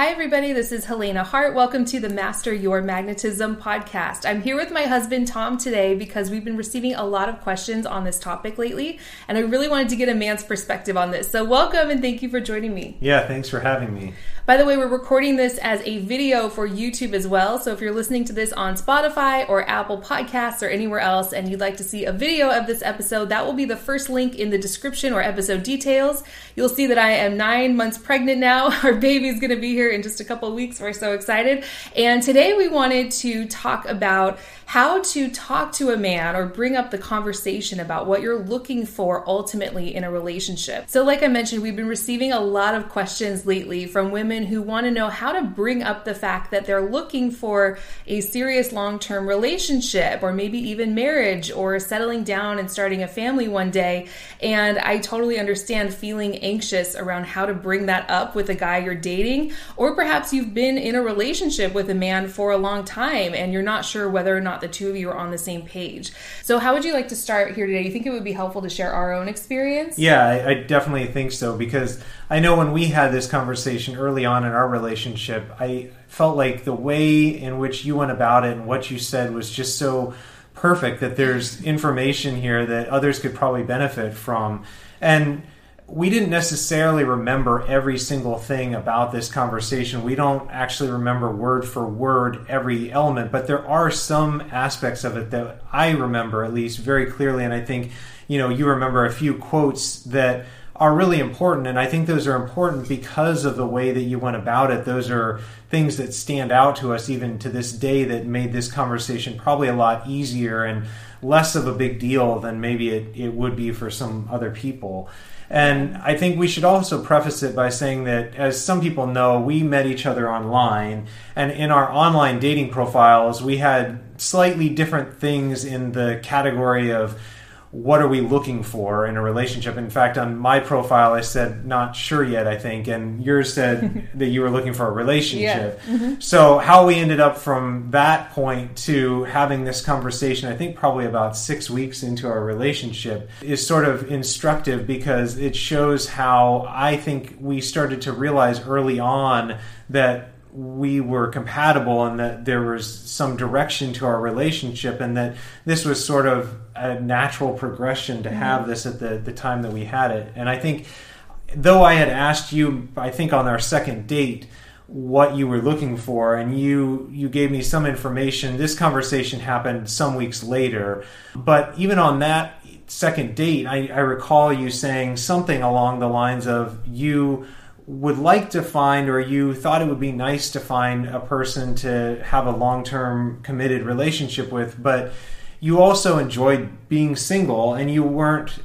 Hi, everybody. This is Helena Hart. Welcome to the Master Your Magnetism podcast. I'm here with my husband, Tom, today because we've been receiving a lot of questions on this topic lately, and I really wanted to get a man's perspective on this. So, welcome and thank you for joining me. Yeah, thanks for having me. By the way, we're recording this as a video for YouTube as well. So, if you're listening to this on Spotify or Apple Podcasts or anywhere else and you'd like to see a video of this episode, that will be the first link in the description or episode details. You'll see that I am nine months pregnant now. Our baby's going to be here in just a couple weeks. We're so excited. And today we wanted to talk about how to talk to a man or bring up the conversation about what you're looking for ultimately in a relationship. So, like I mentioned, we've been receiving a lot of questions lately from women who want to know how to bring up the fact that they're looking for a serious long term relationship or maybe even marriage or settling down and starting a family one day. And I totally understand feeling anxious around how to bring that up with a guy you're dating, or perhaps you've been in a relationship with a man for a long time and you're not sure whether or not the two of you are on the same page. So, how would you like to start here today? You think it would be helpful to share our own experience? Yeah, I, I definitely think so because I know when we had this conversation early on in our relationship, I felt like the way in which you went about it and what you said was just so perfect that there's information here that others could probably benefit from. And we didn't necessarily remember every single thing about this conversation. We don't actually remember word for word every element, but there are some aspects of it that I remember at least very clearly. And I think, you know, you remember a few quotes that are really important. And I think those are important because of the way that you went about it. Those are things that stand out to us even to this day that made this conversation probably a lot easier and less of a big deal than maybe it, it would be for some other people. And I think we should also preface it by saying that, as some people know, we met each other online. And in our online dating profiles, we had slightly different things in the category of what are we looking for in a relationship? In fact, on my profile, I said not sure yet, I think, and yours said that you were looking for a relationship. Yeah. Mm-hmm. So, how we ended up from that point to having this conversation, I think probably about six weeks into our relationship, is sort of instructive because it shows how I think we started to realize early on that we were compatible and that there was some direction to our relationship and that this was sort of a natural progression to mm-hmm. have this at the, the time that we had it. And I think, though I had asked you, I think on our second date, what you were looking for and you you gave me some information this conversation happened some weeks later but even on that second date I, I recall you saying something along the lines of you would like to find or you thought it would be nice to find a person to have a long-term committed relationship with but you also enjoyed being single and you weren't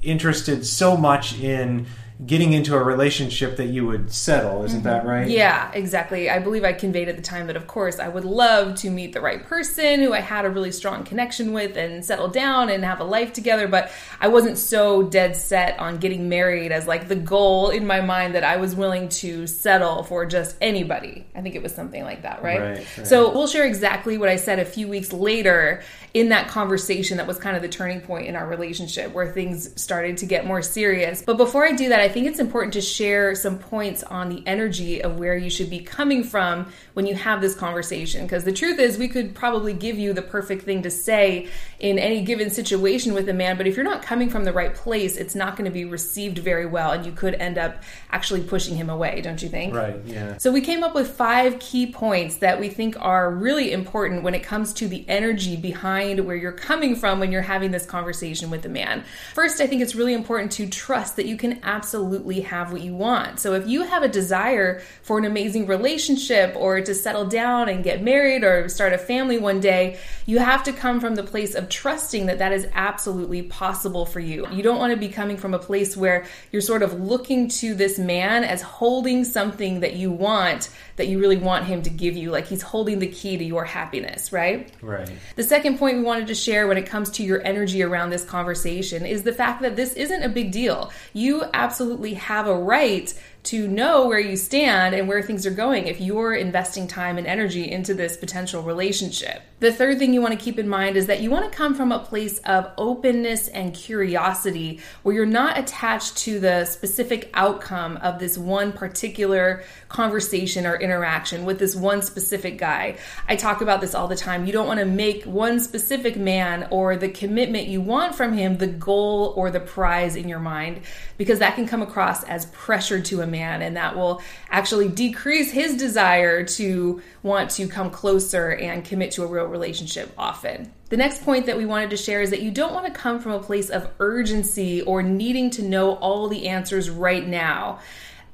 interested so much in getting into a relationship that you would settle. Isn't mm-hmm. that right? Yeah, exactly. I believe I conveyed at the time that, of course, I would love to meet the right person who I had a really strong connection with and settle down and have a life together. But I wasn't so dead set on getting married as like the goal in my mind that I was willing to settle for just anybody. I think it was something like that, right? right, right. So we'll share exactly what I said a few weeks later in that conversation that was kind of the turning point in our relationship where things started to get more serious. But before I do that, I think it's important to share some points on the energy of where you should be coming from when you have this conversation. Because the truth is, we could probably give you the perfect thing to say in any given situation with a man, but if you're not coming from the right place, it's not going to be received very well, and you could end up actually pushing him away, don't you think? Right, yeah. So we came up with five key points that we think are really important when it comes to the energy behind where you're coming from when you're having this conversation with a man. First, I think it's really important to trust that you can absolutely have what you want. So if you have a desire for an amazing relationship or to settle down and get married or start a family one day, you have to come from the place of trusting that that is absolutely possible for you. You don't want to be coming from a place where you're sort of looking to this man as holding something that you want that you really want him to give you like he's holding the key to your happiness, right? Right. The second point we wanted to share when it comes to your energy around this conversation is the fact that this isn't a big deal. You absolutely have a right to know where you stand and where things are going if you're investing time and energy into this potential relationship. The third thing you want to keep in mind is that you want to come from a place of openness and curiosity where you're not attached to the specific outcome of this one particular conversation or interaction with this one specific guy. I talk about this all the time. You don't want to make one specific man or the commitment you want from him the goal or the prize in your mind because that can come across as pressure to a man and that will actually decrease his desire to want to come closer and commit to a real relationship often. The next point that we wanted to share is that you don't want to come from a place of urgency or needing to know all the answers right now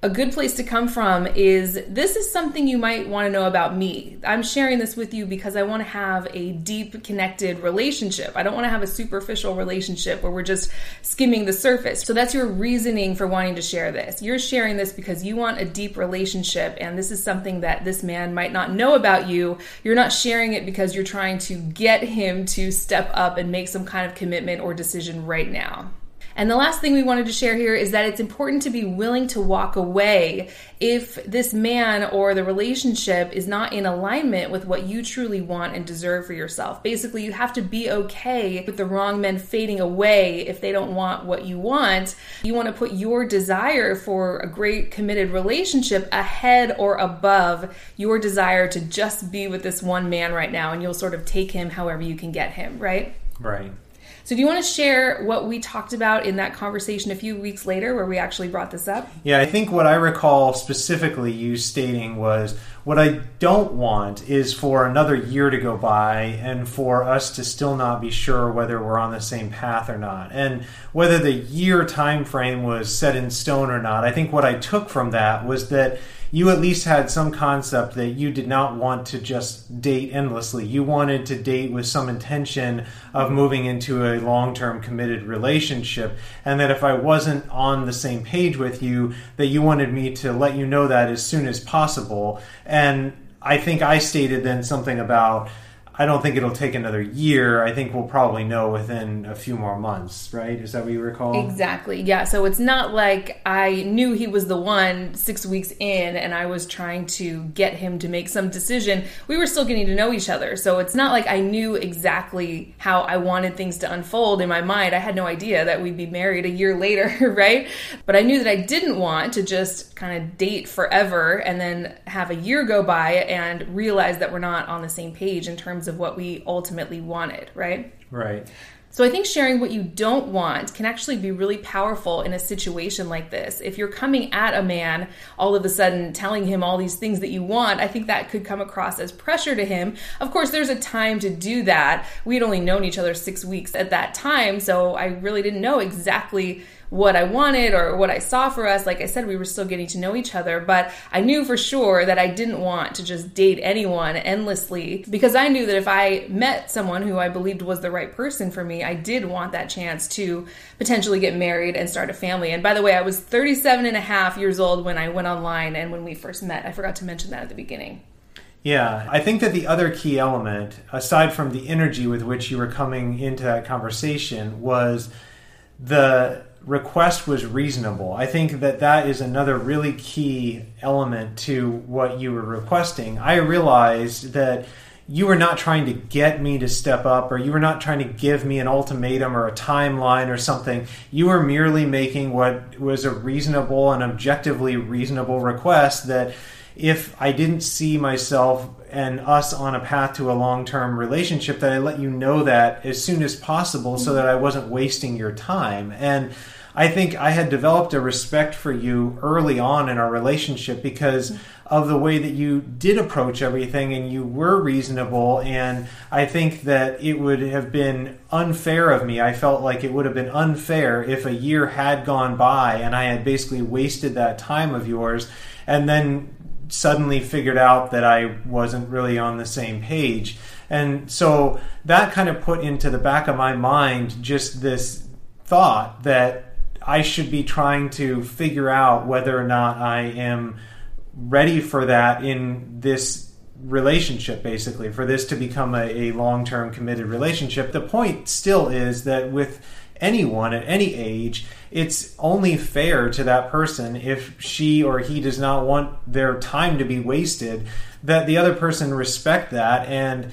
a good place to come from is this is something you might want to know about me. I'm sharing this with you because I want to have a deep connected relationship. I don't want to have a superficial relationship where we're just skimming the surface. So that's your reasoning for wanting to share this. You're sharing this because you want a deep relationship and this is something that this man might not know about you. You're not sharing it because you're trying to get him to step up and make some kind of commitment or decision right now. And the last thing we wanted to share here is that it's important to be willing to walk away if this man or the relationship is not in alignment with what you truly want and deserve for yourself. Basically, you have to be okay with the wrong men fading away if they don't want what you want. You want to put your desire for a great committed relationship ahead or above your desire to just be with this one man right now, and you'll sort of take him however you can get him, right? Right. So, do you want to share what we talked about in that conversation a few weeks later where we actually brought this up? Yeah, I think what I recall specifically you stating was what I don't want is for another year to go by and for us to still not be sure whether we're on the same path or not. And whether the year time frame was set in stone or not. I think what I took from that was that you at least had some concept that you did not want to just date endlessly. You wanted to date with some intention of moving into a long term committed relationship. And that if I wasn't on the same page with you, that you wanted me to let you know that as soon as possible. And I think I stated then something about I don't think it'll take another year. I think we'll probably know within a few more months, right? Is that what you recall? Exactly. Yeah. So it's not like I knew he was the one six weeks in and I was trying to get him to make some decision. We were still getting to know each other. So it's not like I knew exactly how I wanted things to unfold in my mind. I had no idea that we'd be married a year later, right? But I knew that I didn't want to just kind of date forever and then have a year go by and realize that we're not on the same page in terms of what we ultimately wanted, right? Right. So I think sharing what you don't want can actually be really powerful in a situation like this. If you're coming at a man all of a sudden telling him all these things that you want, I think that could come across as pressure to him. Of course, there's a time to do that. We'd only known each other 6 weeks at that time, so I really didn't know exactly what I wanted or what I saw for us. Like I said, we were still getting to know each other, but I knew for sure that I didn't want to just date anyone endlessly because I knew that if I met someone who I believed was the right person for me, I did want that chance to potentially get married and start a family. And by the way, I was 37 and a half years old when I went online and when we first met. I forgot to mention that at the beginning. Yeah, I think that the other key element, aside from the energy with which you were coming into that conversation, was the request was reasonable. I think that that is another really key element to what you were requesting. I realized that you were not trying to get me to step up or you were not trying to give me an ultimatum or a timeline or something. You were merely making what was a reasonable and objectively reasonable request that if I didn't see myself and us on a path to a long term relationship, that I let you know that as soon as possible so that I wasn't wasting your time. And I think I had developed a respect for you early on in our relationship because of the way that you did approach everything and you were reasonable. And I think that it would have been unfair of me. I felt like it would have been unfair if a year had gone by and I had basically wasted that time of yours and then suddenly figured out that I wasn't really on the same page. And so that kind of put into the back of my mind just this thought that I should be trying to figure out whether or not I am ready for that in this relationship basically for this to become a, a long-term committed relationship. The point still is that with anyone at any age it's only fair to that person if she or he does not want their time to be wasted that the other person respect that and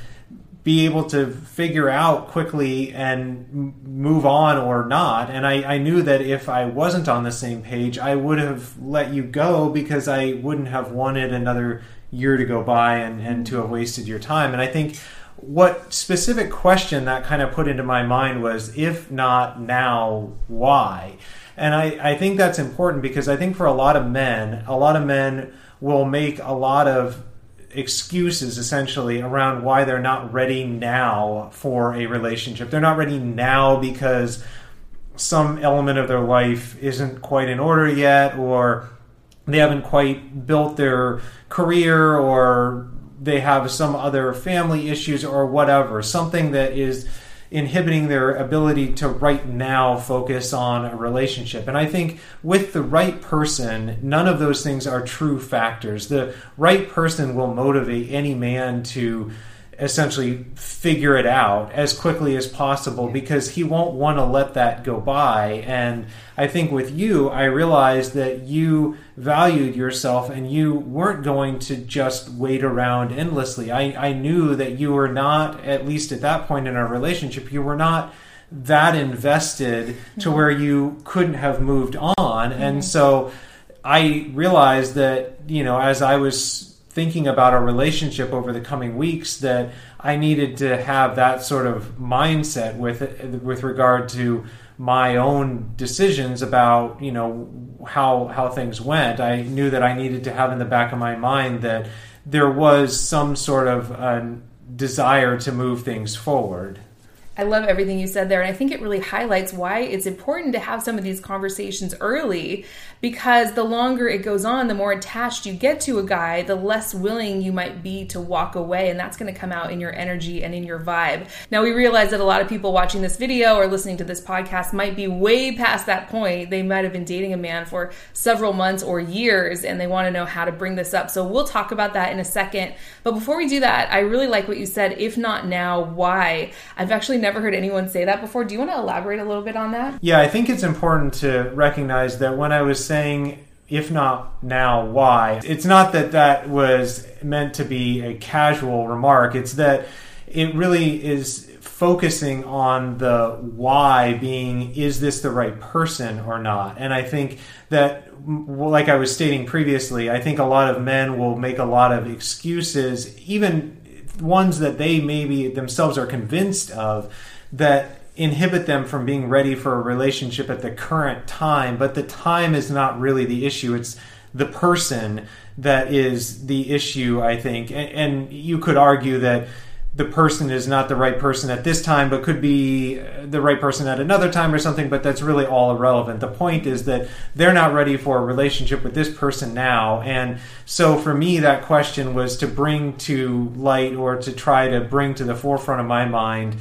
be able to figure out quickly and move on or not. And I, I, knew that if I wasn't on the same page, I would have let you go because I wouldn't have wanted another year to go by and, and to have wasted your time. And I think what specific question that kind of put into my mind was if not now, why? And I, I think that's important because I think for a lot of men, a lot of men will make a lot of excuses essentially around why they're not ready now for a relationship. They're not ready now because some element of their life isn't quite in order yet, or they haven't quite built their career, or they have some other family issues, or whatever. Something that is inhibiting their ability to right now focus on a relationship. And I think with the right person, none of those things are true factors. The right person will motivate any man to essentially figure it out as quickly as possible because he won't want to let that go by. And I think with you, I realized that you valued yourself and you weren't going to just wait around endlessly. I, I knew that you were not, at least at that point in our relationship, you were not that invested to mm-hmm. where you couldn't have moved on. Mm-hmm. And so I realized that, you know, as I was thinking about our relationship over the coming weeks that I needed to have that sort of mindset with with regard to my own decisions about you know how how things went. I knew that I needed to have in the back of my mind that there was some sort of uh, desire to move things forward. I love everything you said there. And I think it really highlights why it's important to have some of these conversations early because the longer it goes on, the more attached you get to a guy, the less willing you might be to walk away. And that's going to come out in your energy and in your vibe. Now, we realize that a lot of people watching this video or listening to this podcast might be way past that point. They might have been dating a man for several months or years and they want to know how to bring this up. So we'll talk about that in a second. But before we do that, I really like what you said. If not now, why? I've actually never heard anyone say that before. Do you want to elaborate a little bit on that? Yeah, I think it's important to recognize that when I was saying if not now, why? It's not that that was meant to be a casual remark. It's that it really is focusing on the why being is this the right person or not and i think that like i was stating previously i think a lot of men will make a lot of excuses even ones that they maybe themselves are convinced of that inhibit them from being ready for a relationship at the current time but the time is not really the issue. It's the person that is the issue i think. And, and you could argue that the person is not the right person at this time, but could be the right person at another time or something, but that's really all irrelevant. The point is that they're not ready for a relationship with this person now. And so for me, that question was to bring to light or to try to bring to the forefront of my mind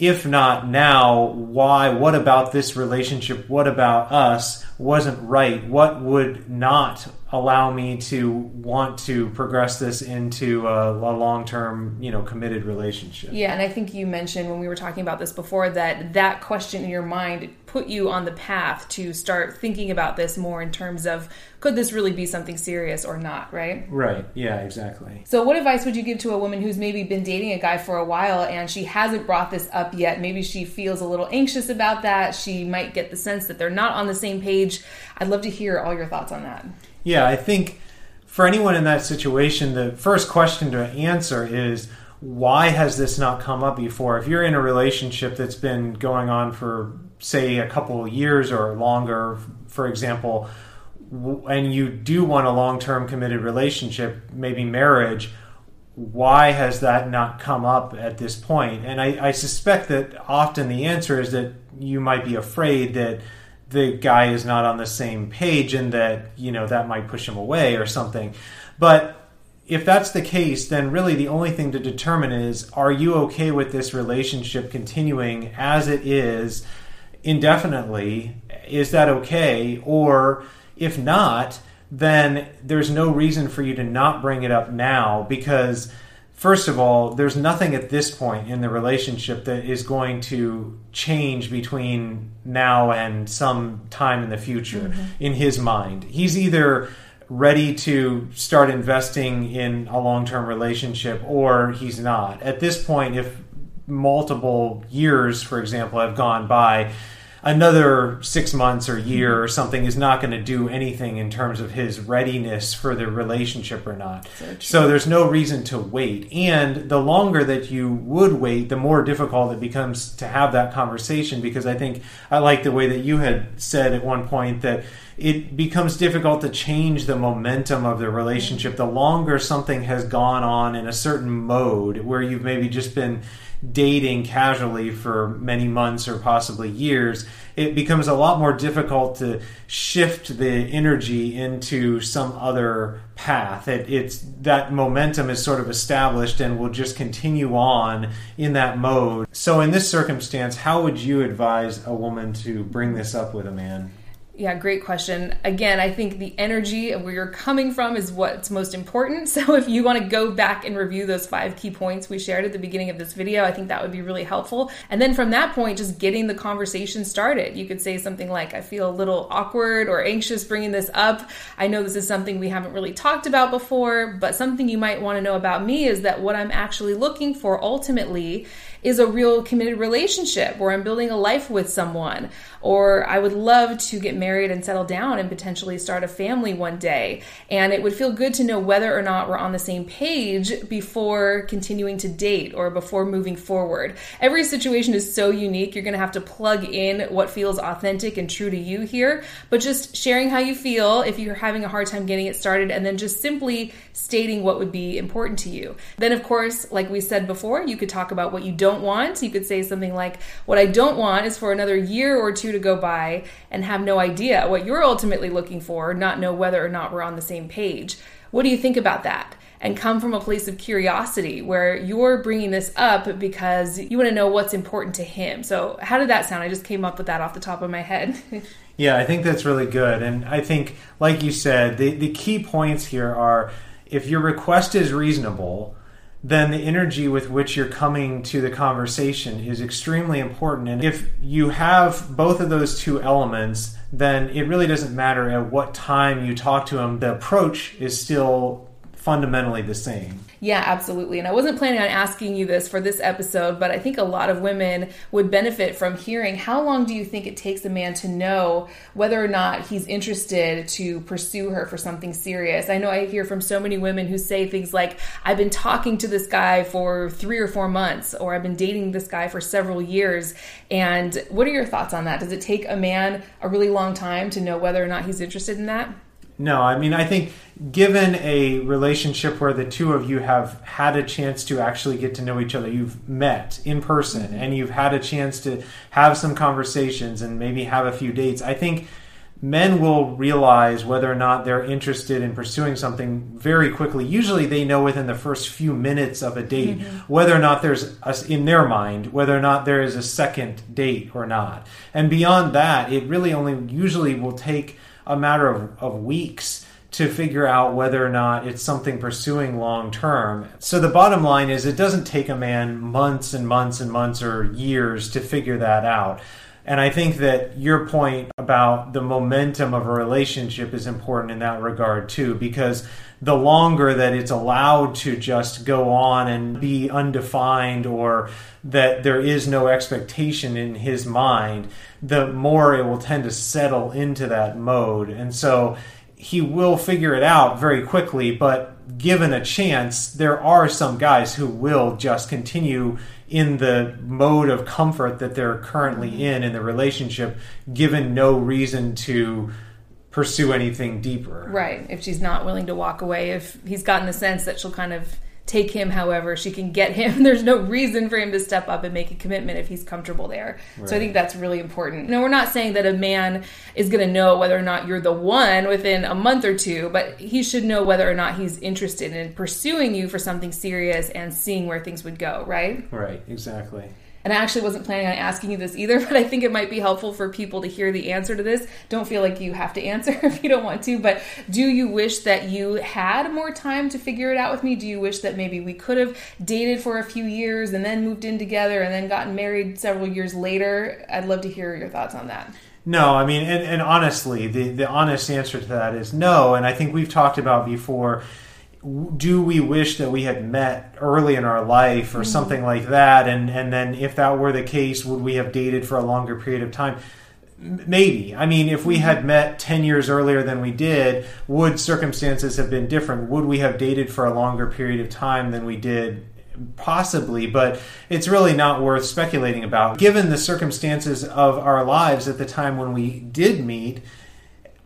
if not now, why? What about this relationship? What about us wasn't right? What would not allow me to want to progress this into a, a long-term, you know, committed relationship? Yeah, and I think you mentioned when we were talking about this before that that question in your mind put you on the path to start thinking about this more in terms of could this really be something serious or not, right? Right. Yeah, exactly. So, what advice would you give to a woman who's maybe been dating a guy for a while and she hasn't brought this up yet? Maybe she feels a little anxious about that. She might get the sense that they're not on the same page. I'd love to hear all your thoughts on that. Yeah, I think for anyone in that situation, the first question to answer is why has this not come up before? If you're in a relationship that's been going on for say a couple of years or longer, for example, and you do want a long-term committed relationship, maybe marriage, why has that not come up at this point? And I, I suspect that often the answer is that you might be afraid that the guy is not on the same page and that you know that might push him away or something. But if that's the case, then really the only thing to determine is are you okay with this relationship continuing as it is indefinitely? Is that okay? Or if not, then there's no reason for you to not bring it up now because first of all, there's nothing at this point in the relationship that is going to change between now and some time in the future mm-hmm. in his mind. He's either ready to start investing in a long-term relationship or he's not. At this point if multiple years for example have gone by another six months or year mm-hmm. or something is not going to do anything in terms of his readiness for the relationship or not. So, so, there's no reason to wait. And the longer that you would wait, the more difficult it becomes to have that conversation because I think I like the way that you had said at one point that it becomes difficult to change the momentum of the relationship mm-hmm. the longer something has gone on in a certain mode where you've maybe just been dating casually for many months or possibly years, it becomes a lot more difficult to shift the energy into some other path. It, it's that momentum is sort of established and will just continue on in that mode. So, in this circumstance, how would you advise a woman to bring this up with a man? Yeah, great question. Again, I think the energy of where you're coming from is what's most important. So if you want to go back and review those five key points we shared at the beginning of this video, I think that would be really helpful. And then from that point, just getting the conversation started. You could say something like, I feel a little awkward or anxious bringing this up. I know this is something we haven't really talked about before, but something you might want to know about me is that what I'm actually looking for ultimately is a real committed relationship where I'm building a life with someone, or I would love to get married and settle down and potentially start a family one day. And it would feel good to know whether or not we're on the same page before continuing to date or before moving forward. Every situation is so unique, you're gonna have to plug in what feels authentic and true to you here, but just sharing how you feel if you're having a hard time getting it started, and then just simply stating what would be important to you. Then, of course, like we said before, you could talk about what you don't don't want. You could say something like, What I don't want is for another year or two to go by and have no idea what you're ultimately looking for, not know whether or not we're on the same page. What do you think about that? And come from a place of curiosity where you're bringing this up because you want to know what's important to him. So, how did that sound? I just came up with that off the top of my head. yeah, I think that's really good. And I think, like you said, the, the key points here are if your request is reasonable, then the energy with which you're coming to the conversation is extremely important. And if you have both of those two elements, then it really doesn't matter at what time you talk to them, the approach is still fundamentally the same. Yeah, absolutely. And I wasn't planning on asking you this for this episode, but I think a lot of women would benefit from hearing how long do you think it takes a man to know whether or not he's interested to pursue her for something serious? I know I hear from so many women who say things like, I've been talking to this guy for three or four months, or I've been dating this guy for several years. And what are your thoughts on that? Does it take a man a really long time to know whether or not he's interested in that? No, I mean, I think given a relationship where the two of you have had a chance to actually get to know each other, you've met in person mm-hmm. and you've had a chance to have some conversations and maybe have a few dates, I think men will realize whether or not they're interested in pursuing something very quickly. Usually they know within the first few minutes of a date mm-hmm. whether or not there's a, in their mind whether or not there is a second date or not. And beyond that, it really only usually will take a matter of, of weeks to figure out whether or not it's something pursuing long term. So the bottom line is it doesn't take a man months and months and months or years to figure that out. And I think that your point about the momentum of a relationship is important in that regard too, because the longer that it's allowed to just go on and be undefined or that there is no expectation in his mind, the more it will tend to settle into that mode. And so he will figure it out very quickly, but given a chance, there are some guys who will just continue in the mode of comfort that they're currently mm-hmm. in in the relationship, given no reason to pursue anything deeper. Right. If she's not willing to walk away, if he's gotten the sense that she'll kind of take him however she can get him. There's no reason for him to step up and make a commitment if he's comfortable there. Right. So I think that's really important. No, we're not saying that a man is going to know whether or not you're the one within a month or two, but he should know whether or not he's interested in pursuing you for something serious and seeing where things would go, right? Right, exactly. And I actually wasn't planning on asking you this either, but I think it might be helpful for people to hear the answer to this. Don't feel like you have to answer if you don't want to, but do you wish that you had more time to figure it out with me? Do you wish that maybe we could have dated for a few years and then moved in together and then gotten married several years later? I'd love to hear your thoughts on that. No, I mean, and, and honestly, the, the honest answer to that is no. And I think we've talked about before do we wish that we had met early in our life or mm-hmm. something like that? And and then if that were the case would we have dated for a longer period of time? Maybe. I mean if we had mm-hmm. met 10 years earlier than we did would circumstances have been different? Would we have dated for a longer period of time than we did? Possibly but it's really not worth speculating about. Given the circumstances of our lives at the time when we did meet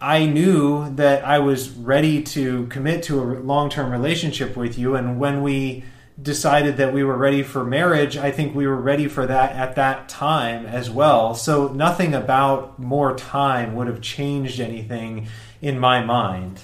I knew that I was ready to commit to a long term relationship with you. And when we decided that we were ready for marriage, I think we were ready for that at that time as well. So nothing about more time would have changed anything in my mind.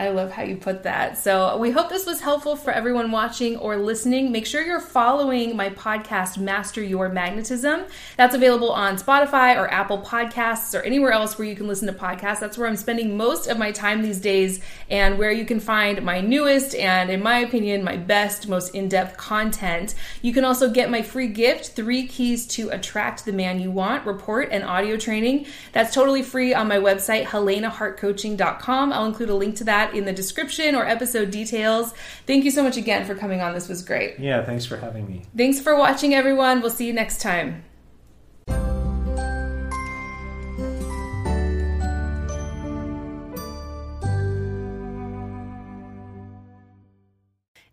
I love how you put that. So, we hope this was helpful for everyone watching or listening. Make sure you're following my podcast, Master Your Magnetism. That's available on Spotify or Apple Podcasts or anywhere else where you can listen to podcasts. That's where I'm spending most of my time these days and where you can find my newest and, in my opinion, my best, most in depth content. You can also get my free gift Three Keys to Attract the Man You Want report and audio training. That's totally free on my website, helenahartcoaching.com. I'll include a link to that in the description or episode details. Thank you so much again for coming on. This was great. Yeah, thanks for having me. Thanks for watching, everyone. We'll see you next time.